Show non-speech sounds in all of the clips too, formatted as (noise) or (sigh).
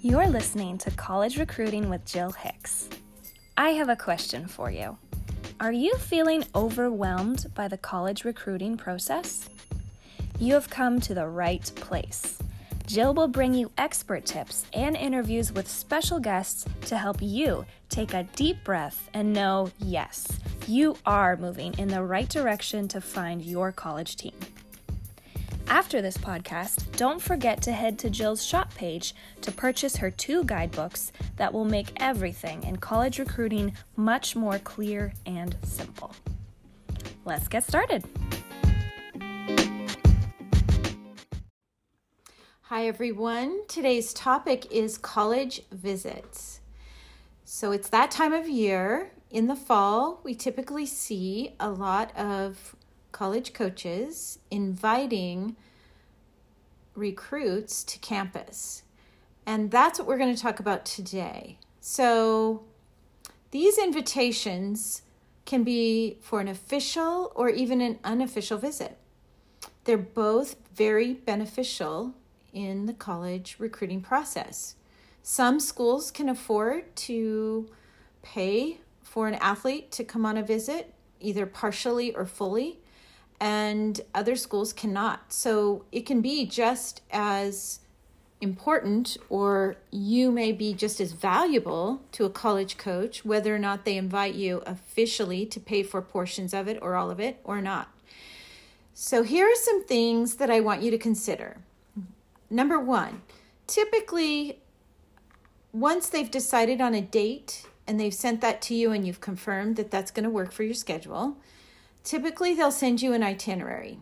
You're listening to College Recruiting with Jill Hicks. I have a question for you. Are you feeling overwhelmed by the college recruiting process? You have come to the right place. Jill will bring you expert tips and interviews with special guests to help you take a deep breath and know yes, you are moving in the right direction to find your college team. After this podcast, don't forget to head to Jill's shop page to purchase her two guidebooks that will make everything in college recruiting much more clear and simple. Let's get started. Hi, everyone. Today's topic is college visits. So, it's that time of year. In the fall, we typically see a lot of college coaches inviting recruits to campus. And that's what we're going to talk about today. So, these invitations can be for an official or even an unofficial visit. They're both very beneficial in the college recruiting process. Some schools can afford to pay for an athlete to come on a visit, either partially or fully and other schools cannot. So it can be just as important, or you may be just as valuable to a college coach, whether or not they invite you officially to pay for portions of it or all of it or not. So here are some things that I want you to consider. Number one, typically, once they've decided on a date and they've sent that to you and you've confirmed that that's going to work for your schedule, typically they'll send you an itinerary.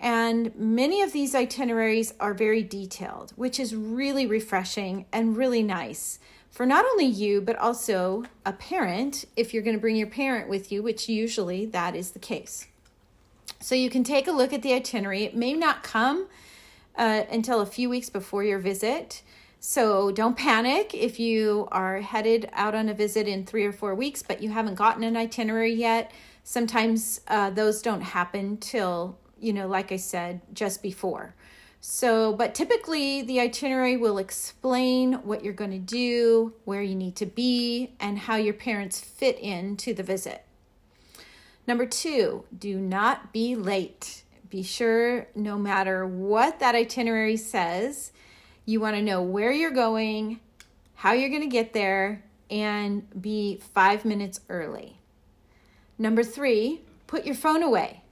And many of these itineraries are very detailed, which is really refreshing and really nice for not only you, but also a parent if you're going to bring your parent with you, which usually that is the case. So you can take a look at the itinerary. It may not come uh, until a few weeks before your visit. So don't panic if you are headed out on a visit in three or four weeks, but you haven't gotten an itinerary yet. Sometimes uh, those don't happen till, you know, like I said, just before. So, but typically the itinerary will explain what you're going to do, where you need to be, and how your parents fit into the visit. Number two, do not be late. Be sure, no matter what that itinerary says, you want to know where you're going, how you're going to get there, and be five minutes early. Number three, put your phone away.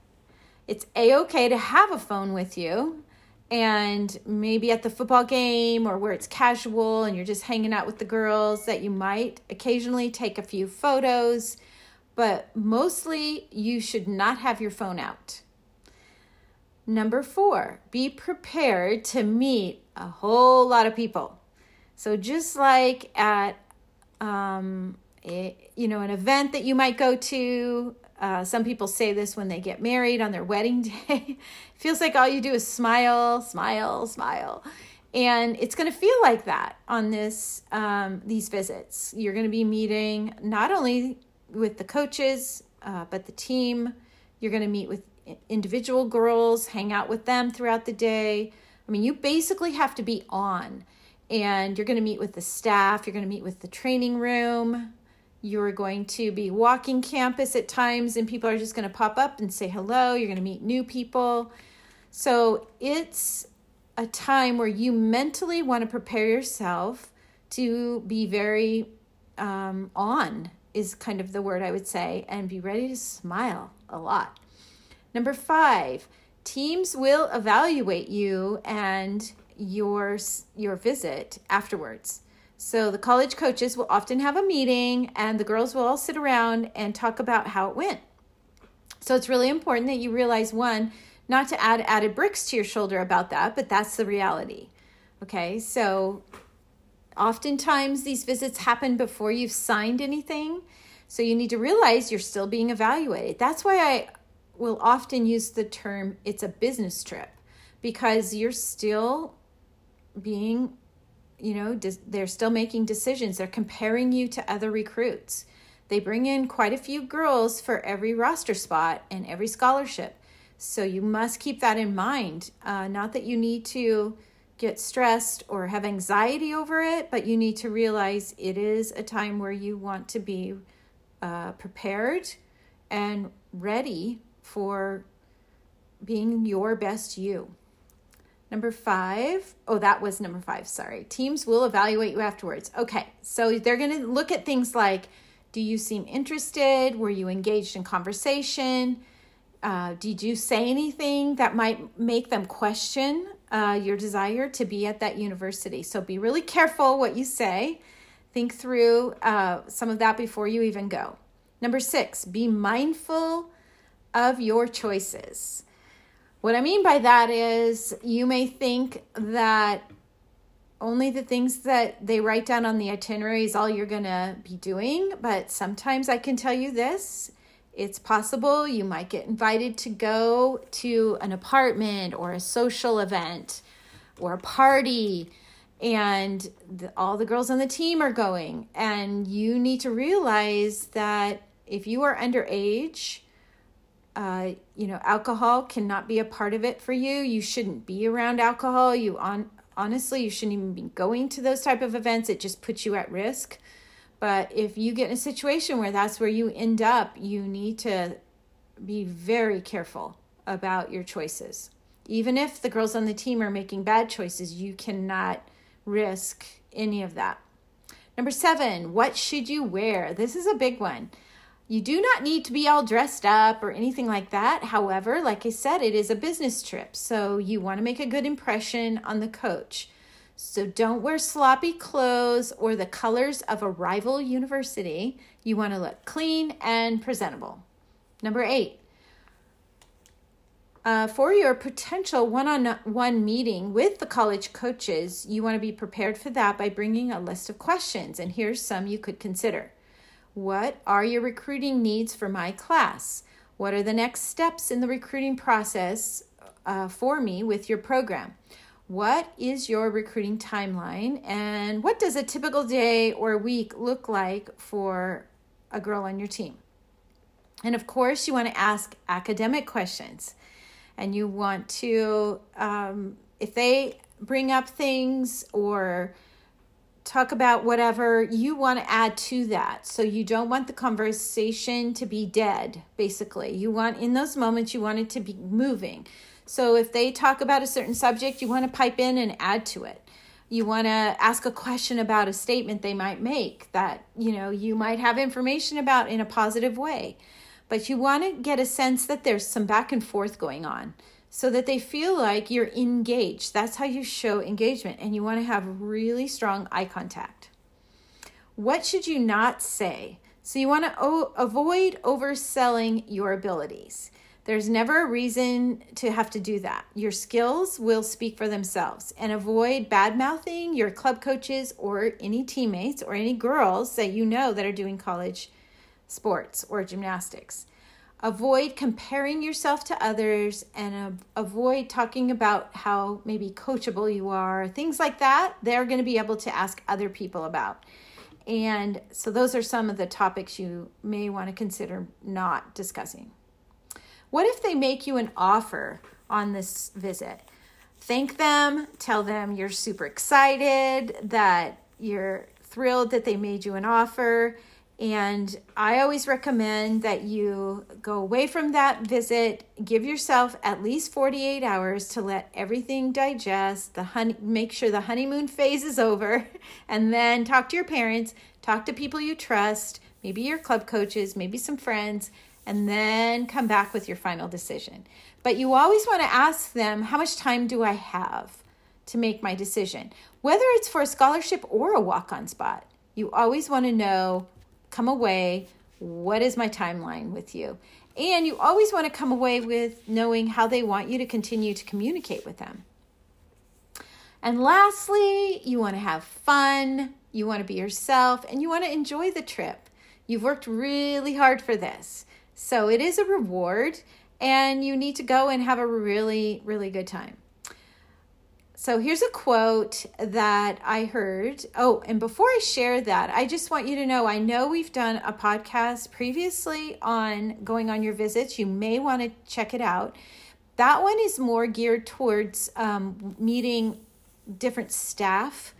It's a okay to have a phone with you and maybe at the football game or where it's casual and you're just hanging out with the girls that you might occasionally take a few photos, but mostly you should not have your phone out. Number four, be prepared to meet a whole lot of people. So, just like at um, you know, an event that you might go to. Uh, some people say this when they get married on their (laughs) wedding day. feels like all you do is smile, smile, smile, and it's going to feel like that on this um, these visits. You're going to be meeting not only with the coaches, uh, but the team. You're going to meet with individual girls, hang out with them throughout the day. I mean, you basically have to be on and you're going to meet with the staff, you're going to meet with the training room, you're going to be walking campus at times, and people are just going to pop up and say hello. You're going to meet new people. So it's a time where you mentally want to prepare yourself to be very um, on, is kind of the word I would say, and be ready to smile a lot. Number five, teams will evaluate you and your your visit afterwards. So the college coaches will often have a meeting and the girls will all sit around and talk about how it went. So it's really important that you realize one, not to add added bricks to your shoulder about that, but that's the reality. Okay, so oftentimes these visits happen before you've signed anything. So you need to realize you're still being evaluated. That's why I will often use the term it's a business trip because you're still being you know, they're still making decisions. They're comparing you to other recruits. They bring in quite a few girls for every roster spot and every scholarship. So you must keep that in mind. Uh, not that you need to get stressed or have anxiety over it, but you need to realize it is a time where you want to be uh, prepared and ready for being your best you. Number five, oh, that was number five, sorry. Teams will evaluate you afterwards. Okay, so they're going to look at things like do you seem interested? Were you engaged in conversation? Uh, did you say anything that might make them question uh, your desire to be at that university? So be really careful what you say. Think through uh, some of that before you even go. Number six, be mindful of your choices. What I mean by that is you may think that only the things that they write down on the itinerary is all you're going to be doing, but sometimes I can tell you this. It's possible you might get invited to go to an apartment or a social event or a party, and the, all the girls on the team are going. And you need to realize that if you are underage, uh, you know, alcohol cannot be a part of it for you. You shouldn't be around alcohol. You on honestly, you shouldn't even be going to those type of events. It just puts you at risk. But if you get in a situation where that's where you end up, you need to be very careful about your choices. Even if the girls on the team are making bad choices, you cannot risk any of that. Number seven, what should you wear? This is a big one. You do not need to be all dressed up or anything like that. However, like I said, it is a business trip, so you want to make a good impression on the coach. So don't wear sloppy clothes or the colors of a rival university. You want to look clean and presentable. Number eight, uh, for your potential one on one meeting with the college coaches, you want to be prepared for that by bringing a list of questions. And here's some you could consider. What are your recruiting needs for my class? What are the next steps in the recruiting process uh, for me with your program? What is your recruiting timeline? And what does a typical day or week look like for a girl on your team? And of course, you want to ask academic questions. And you want to, um, if they bring up things or talk about whatever you want to add to that. So you don't want the conversation to be dead, basically. You want, in those moments, you want it to be moving. So if they talk about a certain subject, you want to pipe in and add to it. You want to ask a question about a statement they might make that, you know, you might have information about in a positive way. But you want to get a sense that there's some back and forth going on so that they feel like you're engaged. That's how you show engagement, and you want to have really strong eye contact. What should you not say? So, you want to o- avoid overselling your abilities. There's never a reason to have to do that. Your skills will speak for themselves and avoid bad mouthing your club coaches or any teammates or any girls that you know that are doing college sports or gymnastics. Avoid comparing yourself to others and avoid talking about how maybe coachable you are, things like that. They're going to be able to ask other people about. And so, those are some of the topics you may want to consider not discussing. What if they make you an offer on this visit? Thank them, tell them you're super excited, that you're thrilled that they made you an offer, and I always recommend that you go away from that visit, give yourself at least 48 hours to let everything digest, the honey, make sure the honeymoon phase is over, (laughs) and then talk to your parents, talk to people you trust, maybe your club coaches, maybe some friends, and then come back with your final decision. But you always want to ask them, how much time do I have to make my decision? Whether it's for a scholarship or a walk on spot, you always want to know come away. What is my timeline with you? And you always want to come away with knowing how they want you to continue to communicate with them. And lastly, you want to have fun, you want to be yourself, and you want to enjoy the trip. You've worked really hard for this. So it is a reward, and you need to go and have a really, really good time. So here's a quote that I heard. Oh, and before I share that, I just want you to know I know we've done a podcast previously on going on your visits. You may want to check it out. That one is more geared towards um, meeting different staff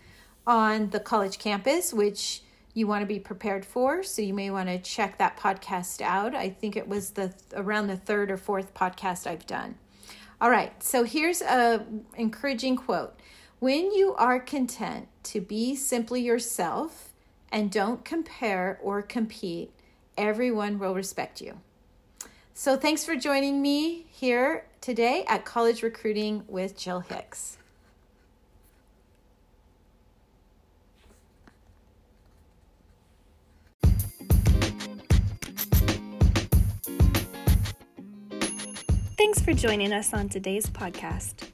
on the college campus, which you want to be prepared for. So you may want to check that podcast out. I think it was the around the third or fourth podcast I've done. All right, so here's a encouraging quote. When you are content to be simply yourself and don't compare or compete, everyone will respect you. So thanks for joining me here today at College Recruiting with Jill Hicks. Thanks for joining us on today's podcast.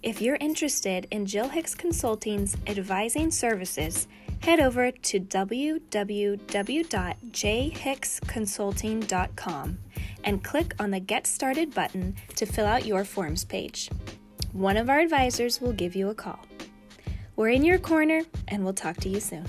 If you're interested in Jill Hicks Consulting's advising services, head over to www.jhicksconsulting.com and click on the Get Started button to fill out your forms page. One of our advisors will give you a call. We're in your corner, and we'll talk to you soon.